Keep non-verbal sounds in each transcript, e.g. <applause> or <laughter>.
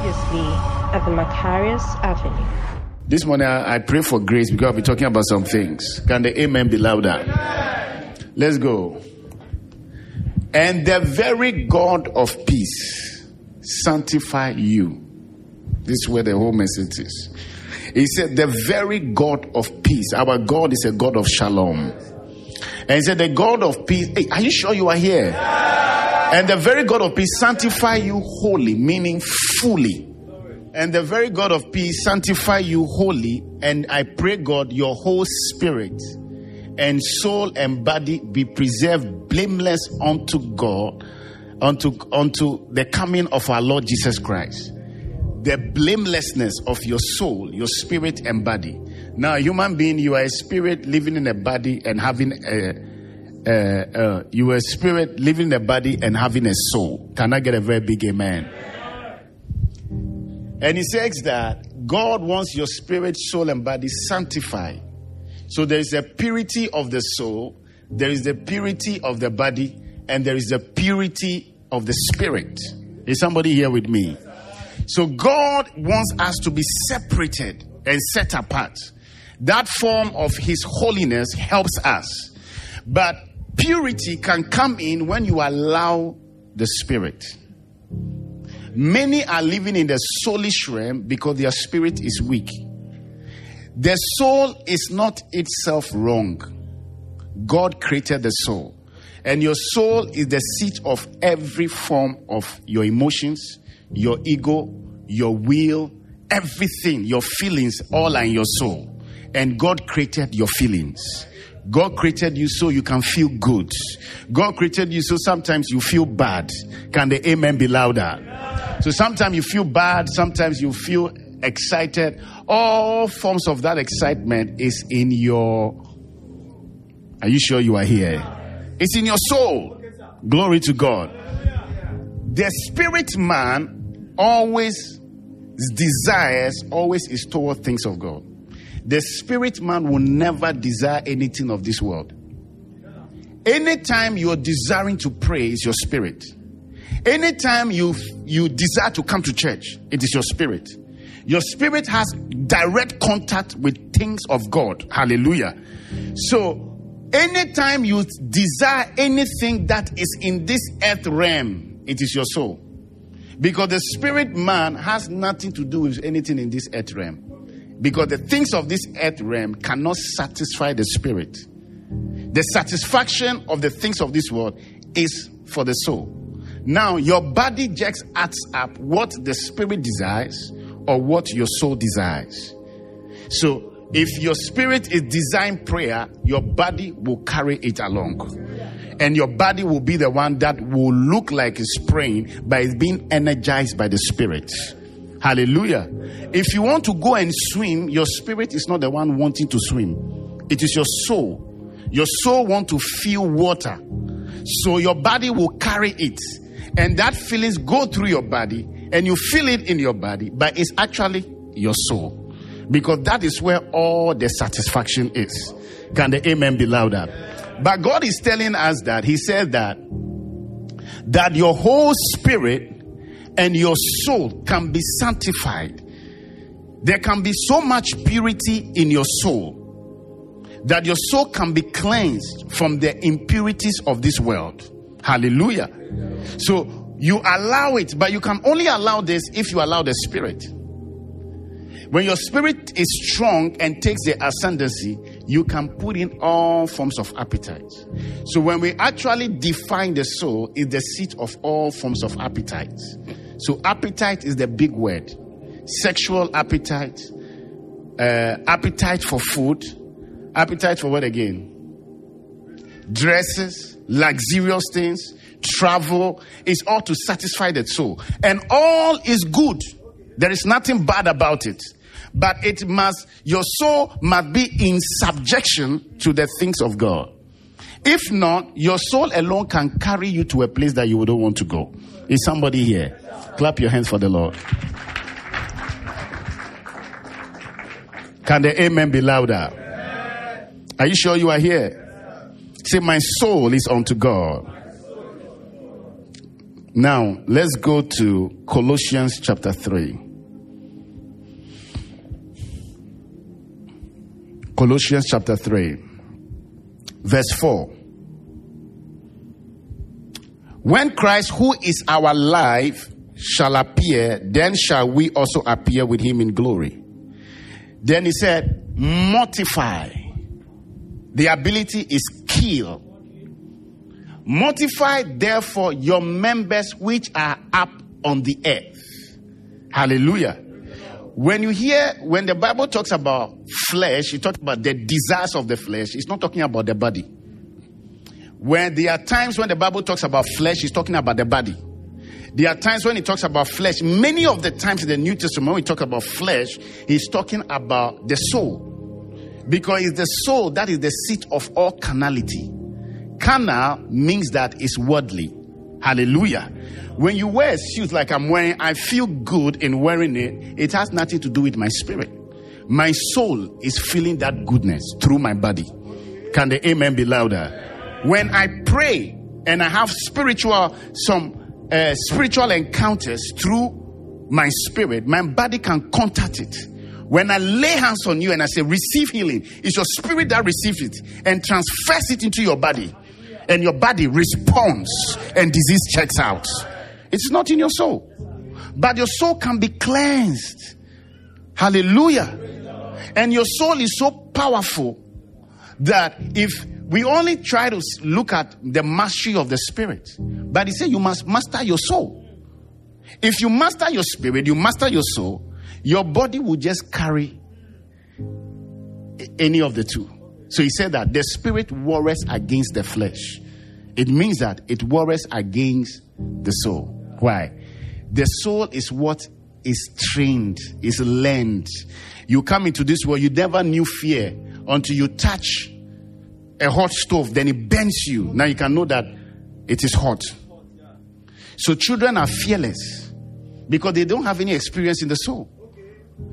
Previously at the Macarius Avenue. This morning I, I pray for grace because I'll be talking about some things. Can the amen be louder? Let's go. And the very God of peace sanctify you. This is where the whole message is. He said, The very God of peace. Our God is a God of shalom. And he said, The God of peace. Hey, are you sure you are here? And the very God of peace sanctify you wholly, meaning fully. And the very God of peace sanctify you wholly. And I pray, God, your whole spirit and soul and body be preserved blameless unto God, unto, unto the coming of our Lord Jesus Christ. The blamelessness of your soul, your spirit and body. Now, human being, you are a spirit living in a body and having a, uh, uh, you are a spirit living in a body and having a soul. Can I get a very big amen? And he says that God wants your spirit, soul, and body sanctified. So there is a purity of the soul, there is the purity of the body, and there is the purity of the spirit. Is somebody here with me? So God wants us to be separated and set apart. That form of His holiness helps us. But purity can come in when you allow the Spirit. Many are living in the soulish realm because their spirit is weak. The soul is not itself wrong. God created the soul. And your soul is the seat of every form of your emotions, your ego, your will, everything, your feelings, all are in your soul. And God created your feelings. God created you so you can feel good. God created you so sometimes you feel bad. Can the amen be louder? So sometimes you feel bad, sometimes you feel excited. All forms of that excitement is in your. Are you sure you are here? It's in your soul. Glory to God. The spirit man always desires, always is toward things of God. The spirit man will never desire anything of this world. Anytime you're desiring to pray, your spirit. Anytime you you desire to come to church, it is your spirit. Your spirit has direct contact with things of God. Hallelujah. So, anytime you desire anything that is in this earth realm, it is your soul. Because the spirit man has nothing to do with anything in this earth realm. Because the things of this earth realm cannot satisfy the spirit. The satisfaction of the things of this world is for the soul. Now, your body just adds up what the spirit desires or what your soul desires. So, if your spirit is designed prayer, your body will carry it along. And your body will be the one that will look like it's praying, but it's being energized by the spirit. Hallelujah. If you want to go and swim, your spirit is not the one wanting to swim. It is your soul. Your soul want to feel water. So your body will carry it. And that feelings go through your body and you feel it in your body, but it's actually your soul. Because that is where all the satisfaction is. Can the amen be louder? But God is telling us that He said that that your whole spirit and your soul can be sanctified. There can be so much purity in your soul that your soul can be cleansed from the impurities of this world. Hallelujah. So you allow it, but you can only allow this if you allow the spirit. When your spirit is strong and takes the ascendancy, you can put in all forms of appetite. So when we actually define the soul, is the seat of all forms of appetite. So appetite is the big word. Sexual appetite, uh, appetite for food, appetite for what again? Dresses, luxurious things, travel is all to satisfy the soul. And all is good. There is nothing bad about it. But it must, your soul must be in subjection to the things of God. If not, your soul alone can carry you to a place that you don't want to go. Is somebody here? Clap your hands for the Lord. Can the amen be louder? Are you sure you are here? Say, my soul is unto God. Now, let's go to Colossians chapter 3. Colossians chapter 3, verse 4. When Christ, who is our life, shall appear, then shall we also appear with him in glory. Then he said, Mortify. The ability is kill Mortify therefore your members which are up on the earth. Hallelujah. When you hear, when the Bible talks about flesh, it talks about the desires of the flesh. It's not talking about the body. When there are times when the Bible talks about flesh, it's talking about the body. There are times when he talks about flesh. Many of the times in the New Testament, when we talk about flesh, he's talking about the soul. Because it's the soul that is the seat of all carnality. Carnal means that it's worldly. Hallelujah. When you wear a suit like I'm wearing, I feel good in wearing it. It has nothing to do with my spirit. My soul is feeling that goodness through my body. Can the amen be louder? When I pray and I have spiritual, some uh, spiritual encounters through my spirit, my body can contact it. When I lay hands on you and I say, receive healing, it's your spirit that receives it and transfers it into your body and your body responds and disease checks out. It's not in your soul. But your soul can be cleansed. Hallelujah. And your soul is so powerful that if we only try to look at the mastery of the spirit, but he said you must master your soul. If you master your spirit, you master your soul, your body will just carry any of the two. So he said that the spirit wars against the flesh. It means that it wars against the soul. Why? The soul is what is trained, is learned. You come into this world, you never knew fear until you touch a hot stove, then it burns you. Now you can know that it is hot. So children are fearless because they don't have any experience in the soul.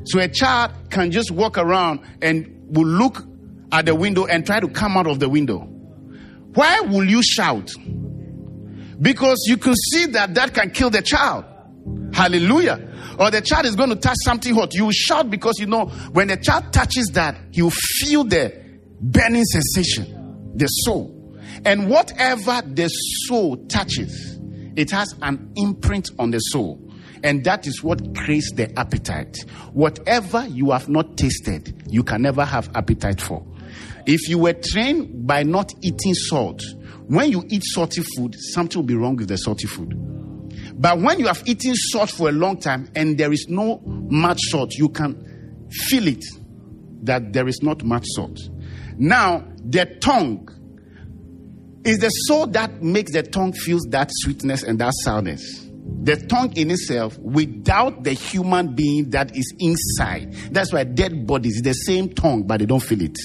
So a child can just walk around and will look at the window and try to come out of the window. Why will you shout? Because you can see that that can kill the child. Hallelujah. Or the child is going to touch something hot. You will shout because you know when the child touches that, he will feel the burning sensation, the soul. And whatever the soul touches, it has an imprint on the soul. And that is what creates the appetite. Whatever you have not tasted, you can never have appetite for. If you were trained by not eating salt, when you eat salty food, something will be wrong with the salty food. But when you have eaten salt for a long time and there is no much salt, you can feel it that there is not much salt. Now, the tongue is the soul that makes the tongue feel that sweetness and that sourness. The tongue in itself, without the human being that is inside. That's why dead bodies, the same tongue, but they don't feel it.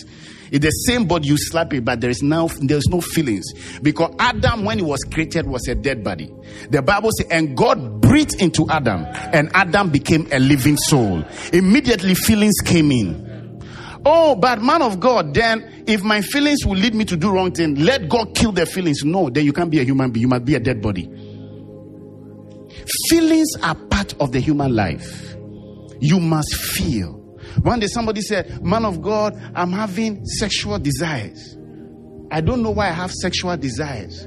It's the same body you slap it, but there is now there's no feelings. Because Adam, when he was created, was a dead body. The Bible says, and God breathed into Adam, and Adam became a living soul. Immediately feelings came in. Oh, but man of God, then if my feelings will lead me to do wrong thing, let God kill the feelings. No, then you can't be a human being. You must be a dead body. Feelings are part of the human life. You must feel. One day somebody said, Man of God, I'm having sexual desires. I don't know why I have sexual desires.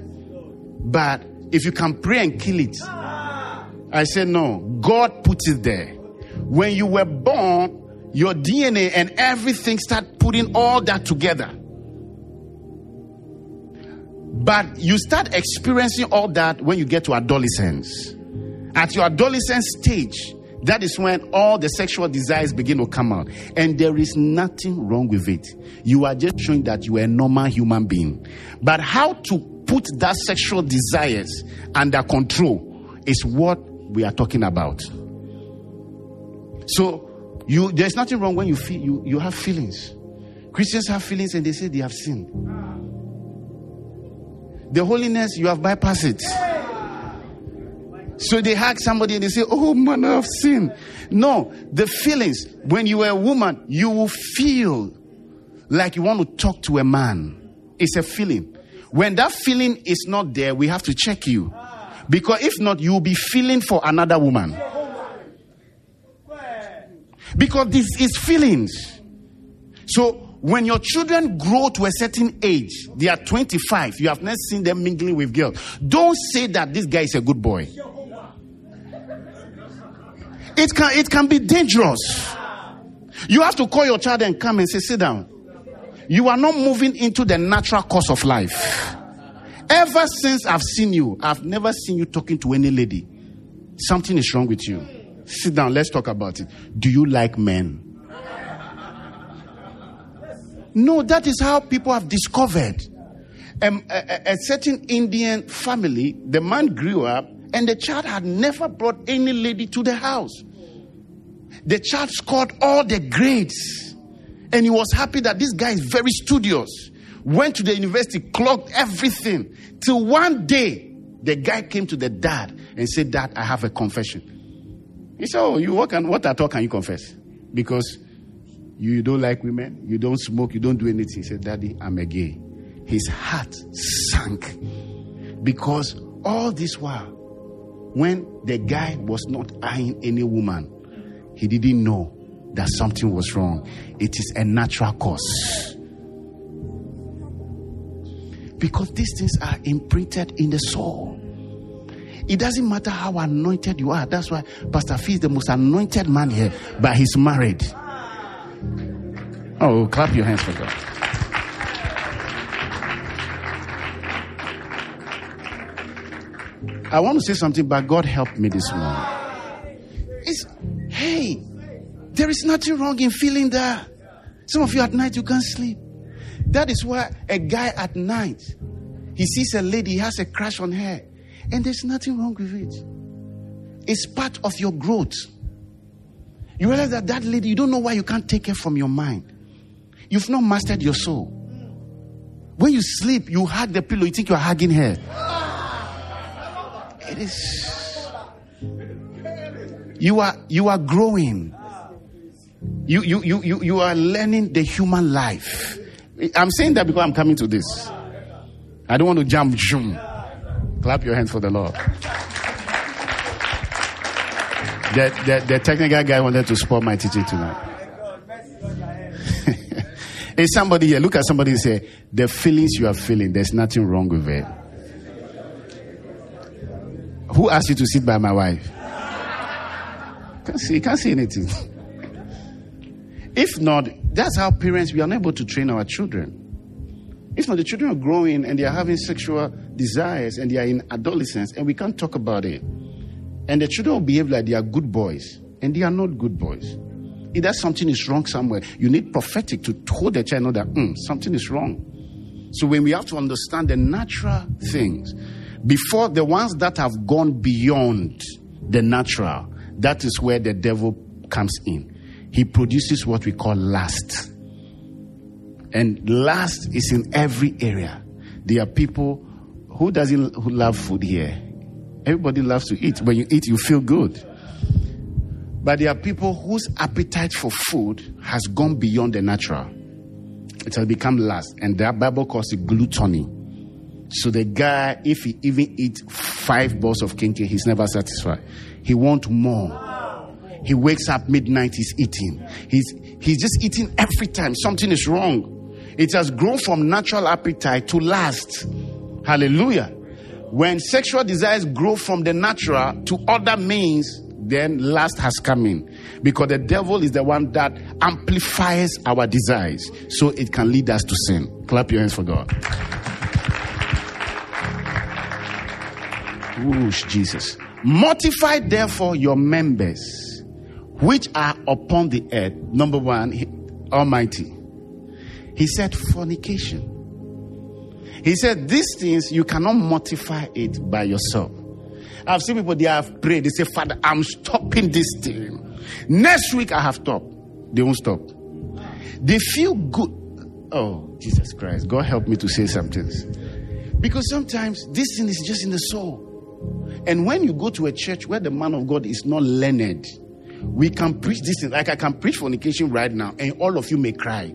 But if you can pray and kill it, I said, No, God put it there. When you were born, your DNA and everything start putting all that together. But you start experiencing all that when you get to adolescence. At your adolescent stage, that is when all the sexual desires begin to come out. And there is nothing wrong with it. You are just showing that you are a normal human being. But how to put that sexual desires under control is what we are talking about. So you there's nothing wrong when you feel you, you have feelings. Christians have feelings and they say they have sinned. The holiness you have bypassed it. So they hug somebody and they say, Oh man, I've sinned. No, the feelings, when you are a woman, you will feel like you want to talk to a man. It's a feeling. When that feeling is not there, we have to check you. Because if not, you will be feeling for another woman. Because this is feelings. So when your children grow to a certain age, they are 25, you have not seen them mingling with girls. Don't say that this guy is a good boy. It can, it can be dangerous. You have to call your child and come and say, sit down. You are not moving into the natural course of life. Ever since I've seen you, I've never seen you talking to any lady. Something is wrong with you. Sit down, let's talk about it. Do you like men? No, that is how people have discovered. Um, a, a, certain Indian family, the man grew up and the child had never brought any lady to the house. The child scored all the grades and he was happy that this guy is very studious. Went to the university, clocked everything. Till one day, the guy came to the dad and said, Dad, I have a confession. He said, Oh, you what, can, what at all can you confess? Because you don't like women, you don't smoke, you don't do anything. He said, Daddy, I'm a gay. His heart sank because all this while, when the guy was not eyeing any woman, he didn't know that something was wrong. It is a natural cause. Because these things are imprinted in the soul. It doesn't matter how anointed you are. That's why Pastor Fee is the most anointed man here, but he's married. Oh, clap your hands for God. I want to say something, but God helped me this morning. It's, hey, there is nothing wrong in feeling that. Some of you at night, you can't sleep. That is why a guy at night, he sees a lady, he has a crush on her, and there's nothing wrong with it. It's part of your growth. You realize that that lady, you don't know why you can't take her from your mind. You've not mastered your soul. When you sleep, you hug the pillow, you think you're hugging her. It is. You are you are growing. You you you you, you are learning the human life. I'm saying that because I'm coming to this. I don't want to jump. Zoom. Clap your hands for the Lord. The, the, the technical guy wanted to spoil my teaching tonight. <laughs> Is somebody here? Look at somebody and say, The feelings you are feeling, there's nothing wrong with it. Who asked you to sit by my wife? Can't see, can't see anything. <laughs> If not, that's how parents we are unable to train our children. If not, the children are growing and they are having sexual desires and they are in adolescence and we can't talk about it. And the children will behave like they are good boys and they are not good boys. Either something is wrong somewhere. You need prophetic to tell the child that mm, something is wrong. So when we have to understand the natural things, before the ones that have gone beyond the natural, that is where the devil comes in. He produces what we call lust. And lust is in every area. There are people who doesn't who love food here. Everybody loves to eat. When you eat, you feel good. But there are people whose appetite for food has gone beyond the natural. It has become lust, and the Bible calls it gluttony. So the guy, if he even eat five balls of kenkey, he's never satisfied. He want more. He wakes up midnight, he's eating. He's he's just eating every time. Something is wrong. It has grown from natural appetite to lust. Hallelujah. When sexual desires grow from the natural to other means, then lust has come in. Because the devil is the one that amplifies our desires so it can lead us to sin. Clap your hands for God. Whoosh, Jesus. Mortify therefore your members which are upon the earth. Number one, Almighty. He said fornication. He said these things you cannot mortify it by yourself. I've seen people they have prayed. They say, Father, I'm stopping this thing. Next week I have stopped. They won't stop. They feel good. Oh, Jesus Christ. God help me to say some things. Because sometimes this thing is just in the soul. And when you go to a church where the man of God is not learned, we can preach this thing. Like I can preach fornication right now, and all of you may cry.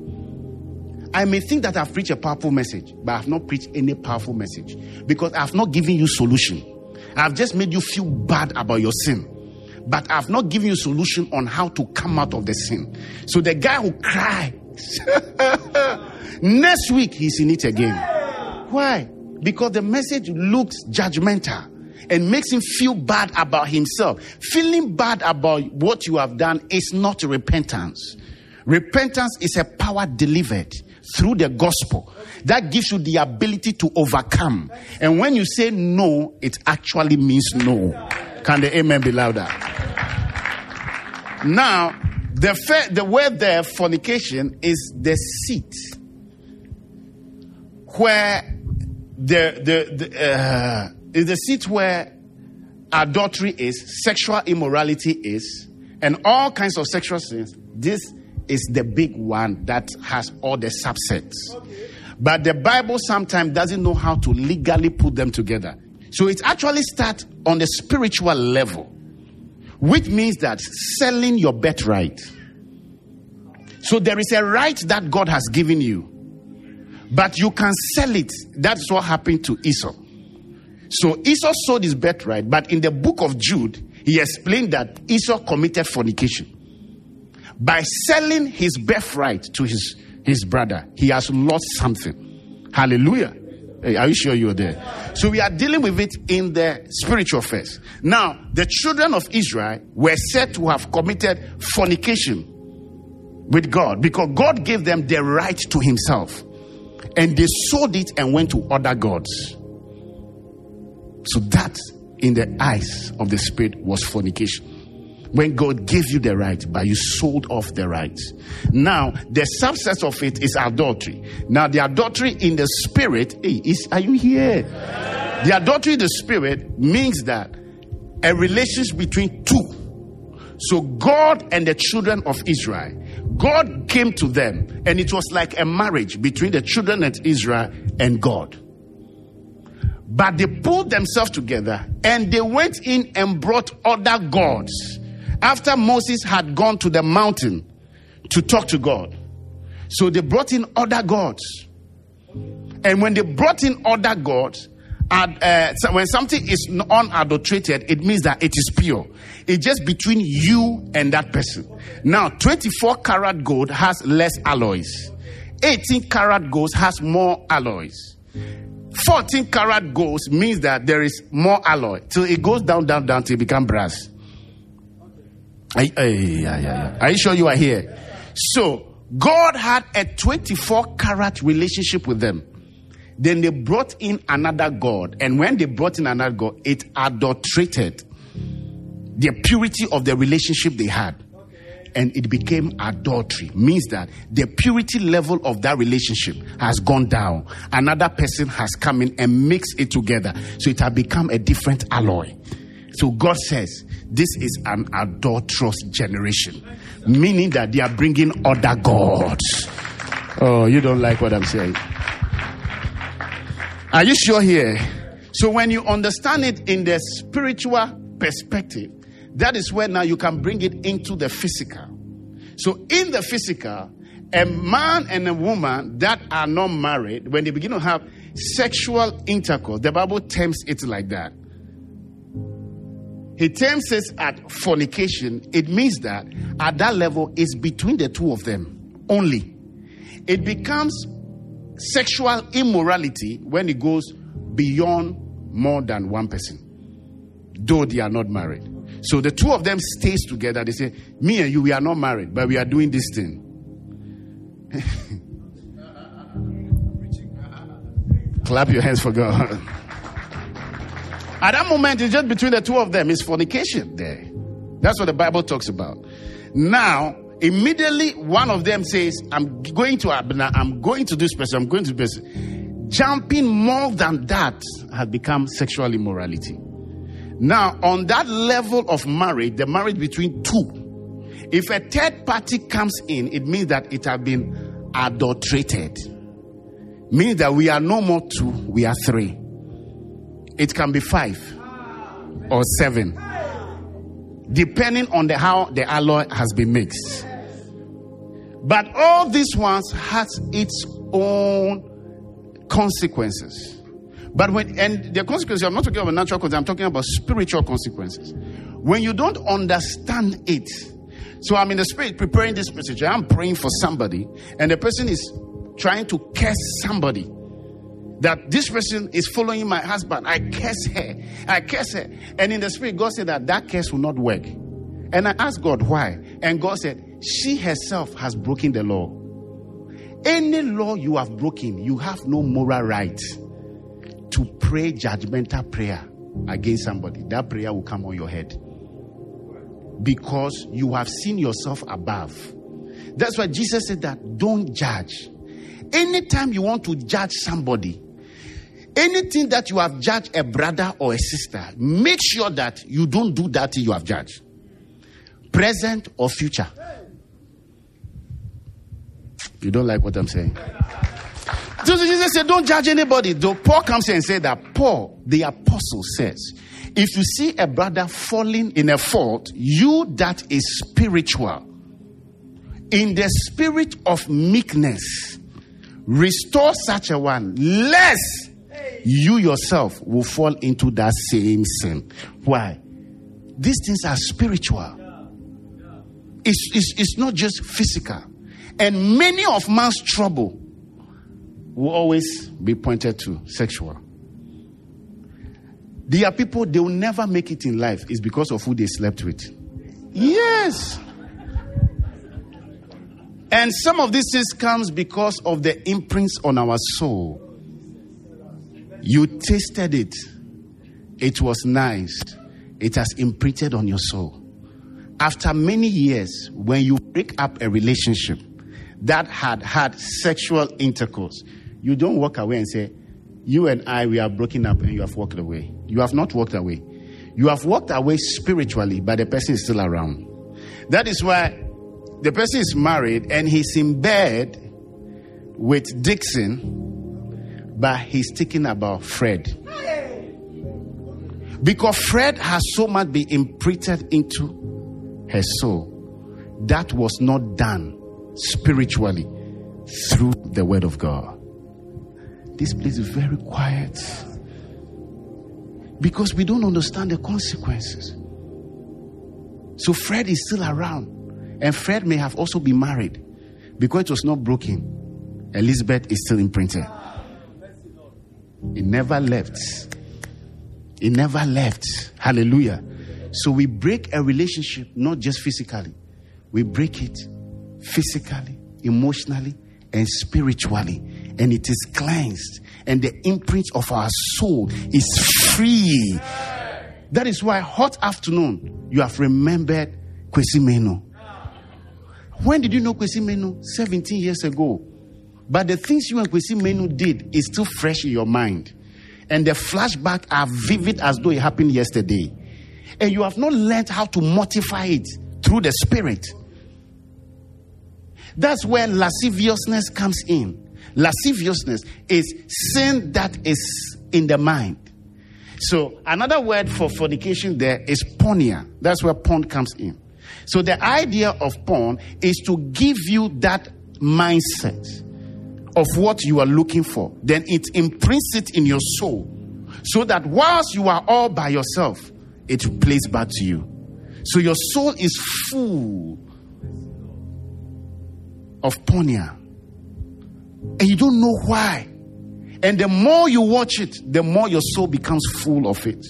I may think that I've preached a powerful message, but I've not preached any powerful message because I've not given you solution. I've just made you feel bad about your sin. But I've not given you solution on how to come out of the sin. So the guy who cries, <laughs> next week he's in it again. Why? Because the message looks judgmental and makes him feel bad about himself. Feeling bad about what you have done is not repentance. Repentance is a power delivered through the gospel that gives you the ability to overcome. And when you say no, it actually means no. Can the amen be louder? Now, the, fa- the word there, fornication, is the seat where the, the, the uh, is the seat where adultery is, sexual immorality is, and all kinds of sexual sins. This is the big one that has all the subsets. Okay. But the Bible sometimes doesn't know how to legally put them together. So it actually starts on the spiritual level, which means that selling your birthright. So there is a right that God has given you, but you can sell it. That's what happened to Esau. So Esau sold his birthright, but in the book of Jude, he explained that Esau committed fornication. By selling his birthright to his, his brother, he has lost something. Hallelujah. Hey, are you sure you're there? So we are dealing with it in the spiritual phase. Now, the children of Israel were said to have committed fornication with God because God gave them the right to Himself. And they sold it and went to other gods. So that, in the eyes of the Spirit, was fornication when God gave you the right, but you sold off the right. Now, the subset of it is adultery. Now, the adultery in the spirit, hey, is, are you here? The adultery in the spirit means that a relationship between two. So, God and the children of Israel, God came to them, and it was like a marriage between the children of Israel and God. But they pulled themselves together and they went in and brought other gods after Moses had gone to the mountain to talk to God. So they brought in other gods. And when they brought in other gods, uh, when something is unadulterated, it means that it is pure. It's just between you and that person. Now, 24 karat gold has less alloys. 18 karat gold has more alloys. 14 karat gold means that there is more alloy. So it goes down, down, down till it becomes brass. Are, you sure you are here? So, God had a 24 karat relationship with them. Then they brought in another God. And when they brought in another God, it adulterated the purity of the relationship they had. And it became adultery. Means that the purity level of that relationship has gone down. Another person has come in and mixed it together. So it has become a different alloy. So God says, this is an adulterous generation, meaning that they are bringing other gods. Oh, you don't like what I'm saying. Are you sure here? So when you understand it in the spiritual perspective, that is where now you can bring it into the physical. So in the physical, a man and a woman that are not married, when they begin to have sexual intercourse, the Bible terms it like that. He terms it at fornication. It means that at that level, it's between the two of them only. It becomes sexual immorality when it goes beyond more than one person, though they are not married. So the two of them stays together. They say, "Me and you, we are not married, but we are doing this thing." <laughs> Clap your hands for God. <laughs> At that moment, it's just between the two of them. It's fornication there. That's what the Bible talks about. Now, immediately one of them says, I'm going to Abner, I'm going to this person, I'm going to this person. Jumping more than that has become sexual immorality. Now, on that level of marriage, the marriage between two, if a third party comes in, it means that it has been adulterated. Means that we are no more two, we are three. It can be five or seven, depending on the how the alloy has been mixed. But all these ones has its own consequences. But when, and the consequences, I'm not talking about natural consequences, I'm talking about spiritual consequences. When you don't understand it, so I'm in the spirit preparing this message. I'm praying for somebody, and the person is trying to curse somebody. That this person is following my husband. I curse her. I curse her. And in the spirit, God said that that curse will not work. And I asked God why. And God said, She herself has broken the law. Any law you have broken, you have no moral right to pray judgmental prayer against somebody. That prayer will come on your head because you have seen yourself above. That's why Jesus said that don't judge. Anytime you want to judge somebody, anything that you have judged a brother or a sister, make sure that you don't do that thing you have judged, present or future. You don't like what I'm saying? Jesus said, Don't judge anybody. Though Paul comes and said that Paul, the apostle, says, if you see a brother falling in a fault, you that is spiritual, in the spirit of meekness, restore such a one, lest you yourself will fall into that same sin. Why? These things are spiritual. It's, it's, it's not just physical. And many of man's trouble will always be pointed to sexual. There are people they will never make it in life is because of who they slept with. Yes. And some of these this comes because of the imprints on our soul. You tasted it. It was nice. It has imprinted on your soul. After many years, when you break up a relationship that had had sexual intercourse, you don't walk away and say, You and I, we are broken up, and you have walked away. You have not walked away. You have walked away spiritually, but the person is still around. That is why the person is married and he's in bed with Dixon, but he's thinking about Fred. Because Fred has so much been imprinted into her soul that was not done spiritually through the word of God. This place is very quiet because we don't understand the consequences. So Fred is still around. And Fred may have also been married because it was not broken. Elizabeth is still imprinted. It never left. It never left. Hallelujah. So we break a relationship not just physically, we break it physically, emotionally, and spiritually. And it is cleansed. And the imprint of our soul is free. That is why, hot afternoon, you have remembered Kwesi Menu. When did you know Kwesi Menu? 17 years ago. But the things you and Kwesi Menu did is still fresh in your mind. And the flashback are vivid as though it happened yesterday. And you have not learned how to mortify it through the spirit. That's where lasciviousness comes in. Lasciviousness is sin that is in the mind. So another word for fornication there is porneia. That's where porn comes in. So the idea of porn is to give you that mindset of what you are looking for. Then it imprints it in your soul. So that whilst you are all by yourself, it plays back to you. So your soul is full of porneia. And you don't know why. And the more you watch it, the more your soul becomes full of it.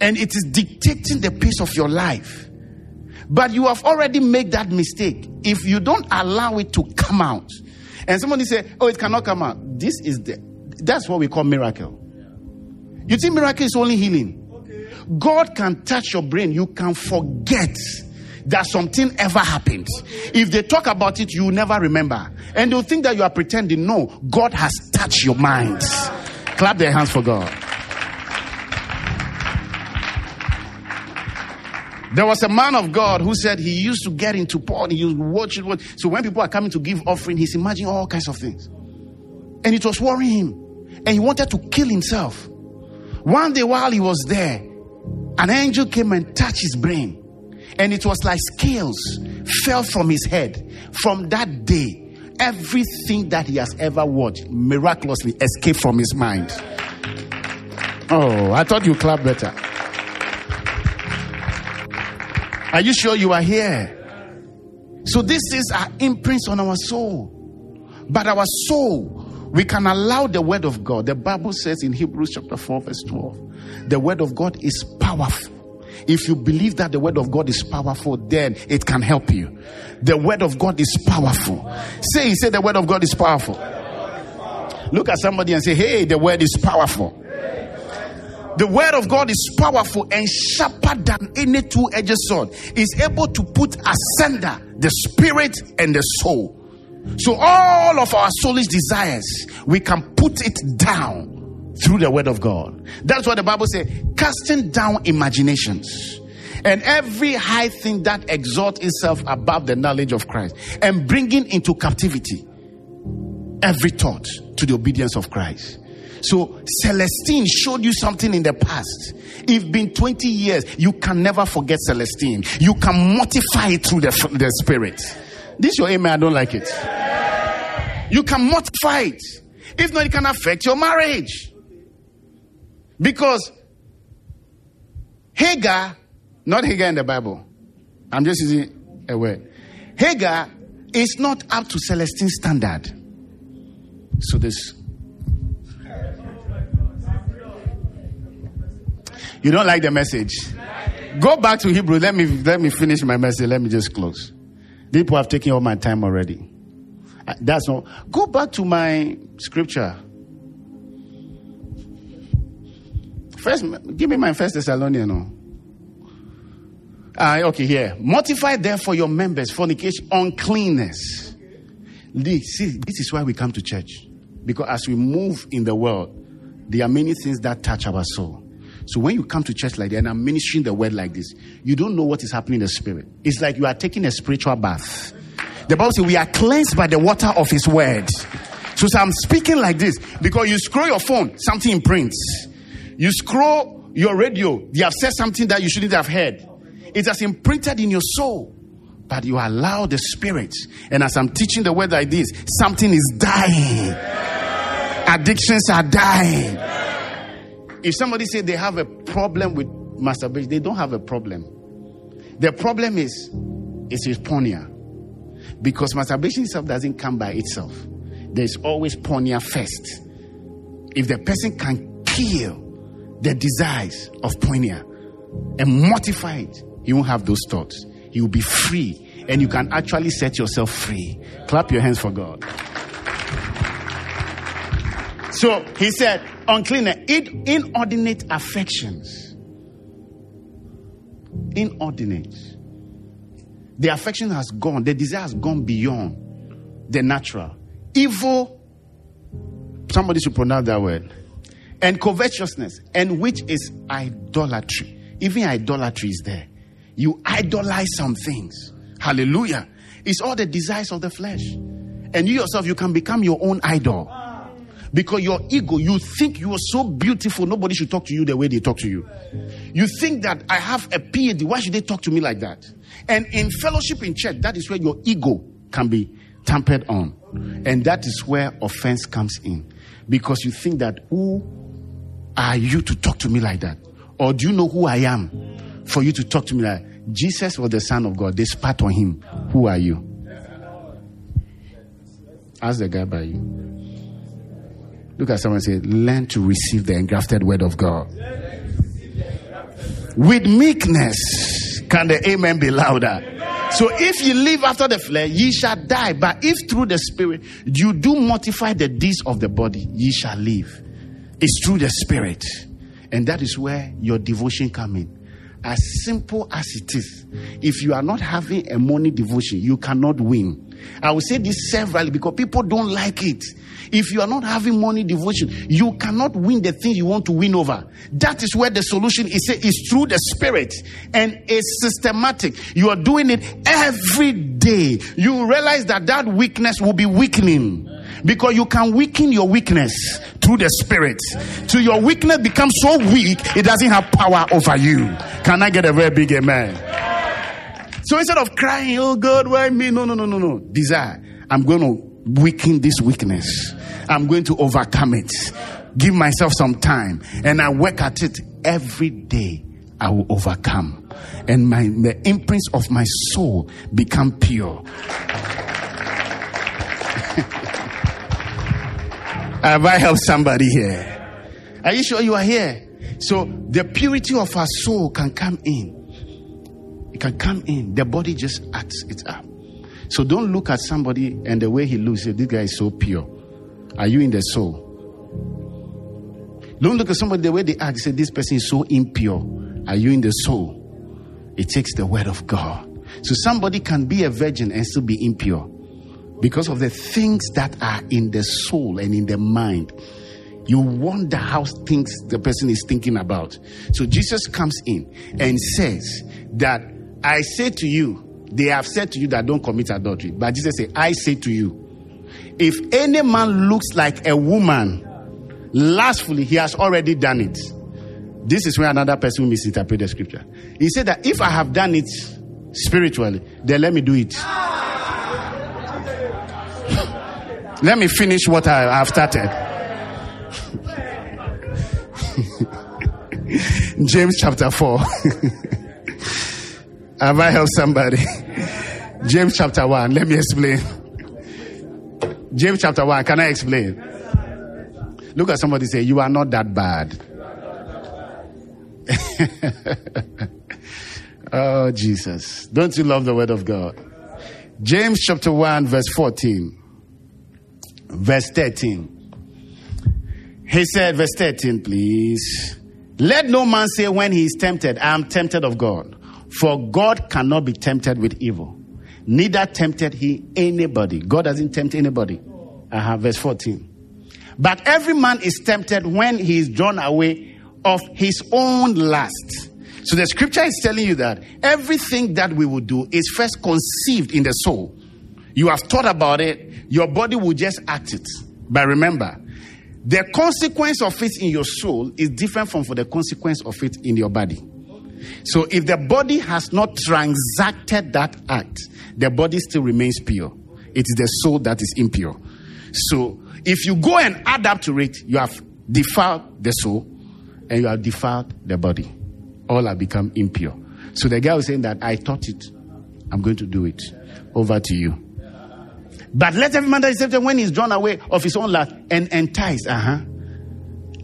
And it is dictating the pace of your life. But you have already made that mistake. If you don't allow it to come out, and somebody say, "Oh, it cannot come out," this is the that's what we call miracle. You think miracle is only healing? God can touch your brain. You can forget that something ever happened. If they talk about it, you never remember. And they'll think that you are pretending. No, God has touched your minds. Clap their hands for God. There was a man of God who said he used to get into porn. He used to watch it. So when people are coming to give offering, he's imagining all kinds of things. And it was worrying him. And he wanted to kill himself. One day while he was there, an angel came and touched his brain. And it was like scales fell from his head. From that day, everything that he has ever watched miraculously escaped from his mind. Oh, I thought you clap better. Are you sure you are here? So, this is our imprints on our soul. But our soul, we can allow the word of God. The Bible says in Hebrews chapter 4, verse 12, the word of God is powerful. If you believe that the word of God is powerful, then it can help you. The word of God is powerful. Say, say the word of God is powerful. Look at somebody and say, hey, the word is powerful. The word of God is powerful and sharper than any two edged sword. Is able to put asunder the spirit and the soul. So all of our soulish desires, we can put it down through the word of God. That's what the Bible says, casting down imaginations and every high thing that exalts itself above the knowledge of Christ and bringing into captivity every thought to the obedience of Christ. So Celestine showed you something in the past. If been 20 years, you can never forget Celestine. You can mortify it through the, the spirit. This your amen. I don't like it. You can mortify it. If not, it can affect your marriage. Because Hagar, not Hagar in the Bible, I'm just using a word. Hagar is not up to Celestine standard. So this You don't like the message? Go back to Hebrew. Let me let me finish my message. Let me just close. People have taken all my time already. That's not. Go back to my scripture. First, give me my first Thessalonian. No. Uh, okay, here. Mortify therefore your members, fornication, uncleanness. See, this is why we come to church. Because as we move in the world, there are many things that touch our soul. So when you come to church like that and I'm ministering the word like this, you don't know what is happening in the spirit. It's like you are taking a spiritual bath. The Bible says we are cleansed by the water of his word. So, so I'm speaking like this because you scroll your phone, something imprints. You scroll your radio, they have said something that you shouldn't have heard. It has imprinted in your soul. But you allow the spirit. And as I'm teaching the word like this, something is dying. Addictions are dying if somebody say they have a problem with masturbation, they don't have a problem. The problem is, is porneia. Because masturbation itself doesn't come by itself. There's always porneia first. If the person can kill the desires of porneia and mortify it, he won't have those thoughts. He will be free. And you can actually set yourself free. Clap your hands for God. So he said, uncleanness, inordinate affections. Inordinate. The affection has gone, the desire has gone beyond the natural. Evil, somebody should pronounce that word. And covetousness, and which is idolatry. Even idolatry is there. You idolize some things. Hallelujah. It's all the desires of the flesh. And you yourself, you can become your own idol. Because your ego, you think you are so beautiful, nobody should talk to you the way they talk to you. You think that I have a PhD, why should they talk to me like that? And in fellowship in church, that is where your ego can be tampered on. And that is where offense comes in. Because you think that, who are you to talk to me like that? Or do you know who I am for you to talk to me like? Jesus was the Son of God. They spat on him. Who are you? Ask the guy by you. Look at someone and say, learn to receive the engrafted word of God. With meekness, can the amen be louder? So if you live after the flesh, ye shall die. But if through the spirit you do mortify the deeds of the body, ye shall live. It's through the spirit. And that is where your devotion come in. As simple as it is. If you are not having a morning devotion, you cannot win. I will say this severally because people don't like it. If you are not having money devotion, you cannot win the thing you want to win over. That is where the solution is, is through the spirit and it's systematic. You are doing it every day. You realize that that weakness will be weakening because you can weaken your weakness through the spirit. To your weakness becomes so weak, it doesn't have power over you. Can I get a very big amen? So instead of crying, oh God, why me? No, no, no, no, no. Desire. I'm going to weaken this weakness. I'm going to overcome it. Give myself some time and I work at it every day. I will overcome and my the imprints of my soul become pure. <laughs> Have I helped somebody here? Are you sure you are here? So the purity of our soul can come in. It can come in. The body just acts it up. So don't look at somebody and the way he looks. This guy is so pure. Are you in the soul? Don't look at somebody the way they act. Say, this person is so impure. Are you in the soul? It takes the word of God. So somebody can be a virgin and still be impure because of the things that are in the soul and in the mind. You wonder how things the person is thinking about. So Jesus comes in and says that I say to you, they have said to you that don't commit adultery. But Jesus said, I say to you, if any man looks like a woman lastfully, he has already done it. This is where another person misinterpreted scripture. He said that if I have done it spiritually, then let me do it. <laughs> Let me finish what I have started. <laughs> James chapter 4. <laughs> have I helped somebody? <laughs> James chapter 1. Let me explain. James chapter 1. Can I explain? Look at somebody say, You are not that bad. <laughs> oh, Jesus. Don't you love the word of God? James chapter 1, verse 14 verse 13. He said, verse 13, please. Let no man say when he is tempted, I am tempted of God. For God cannot be tempted with evil. Neither tempted he anybody. God doesn't tempt anybody. Uh-huh, verse 14. But every man is tempted when he is drawn away of his own lust. So the scripture is telling you that everything that we will do is first conceived in the soul. You have thought about it, your body will just act it. But remember, the consequence of it in your soul is different from for the consequence of it in your body. So if the body has not transacted that act, the body still remains pure. It is the soul that is impure. So if you go and add up to it, you have defiled the soul and you have defiled the body. All have become impure. So the guy was saying that I thought it. I'm going to do it. Over to you. But let every man that is tempted when he's drawn away of his own lust and enticed. Uh-huh.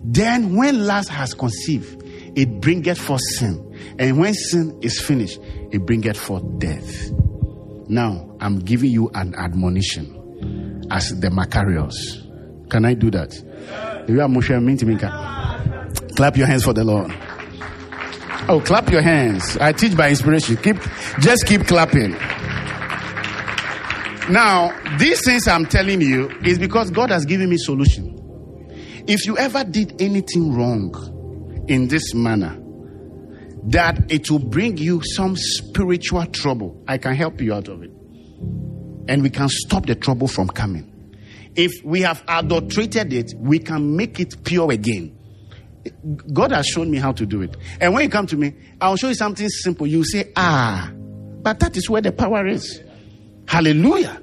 Then when lust has conceived, it bringeth forth sin. And when sin is finished, it bringeth forth death. Now, I'm giving you an admonition as the Macarius. Can I do that? Clap your hands for the Lord. Oh, clap your hands. I teach by inspiration. Keep, just keep clapping. Now, these things I'm telling you is because God has given me solution. If you ever did anything wrong in this manner, that it will bring you some spiritual trouble, I can help you out of it. And we can stop the trouble from coming. If we have adulterated it, we can make it pure again. God has shown me how to do it. And when you come to me, I'll show you something simple. You say, ah, but that is where the power is. Hallelujah.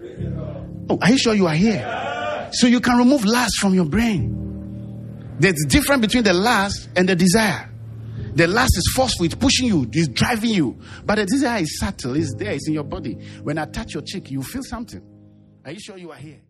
Oh, are you sure you are here? So you can remove lust from your brain. There's a difference between the lust and the desire. The last is forceful, it's pushing you, it's driving you. But the desire is subtle, it's there, it's in your body. When I touch your cheek, you feel something. Are you sure you are here?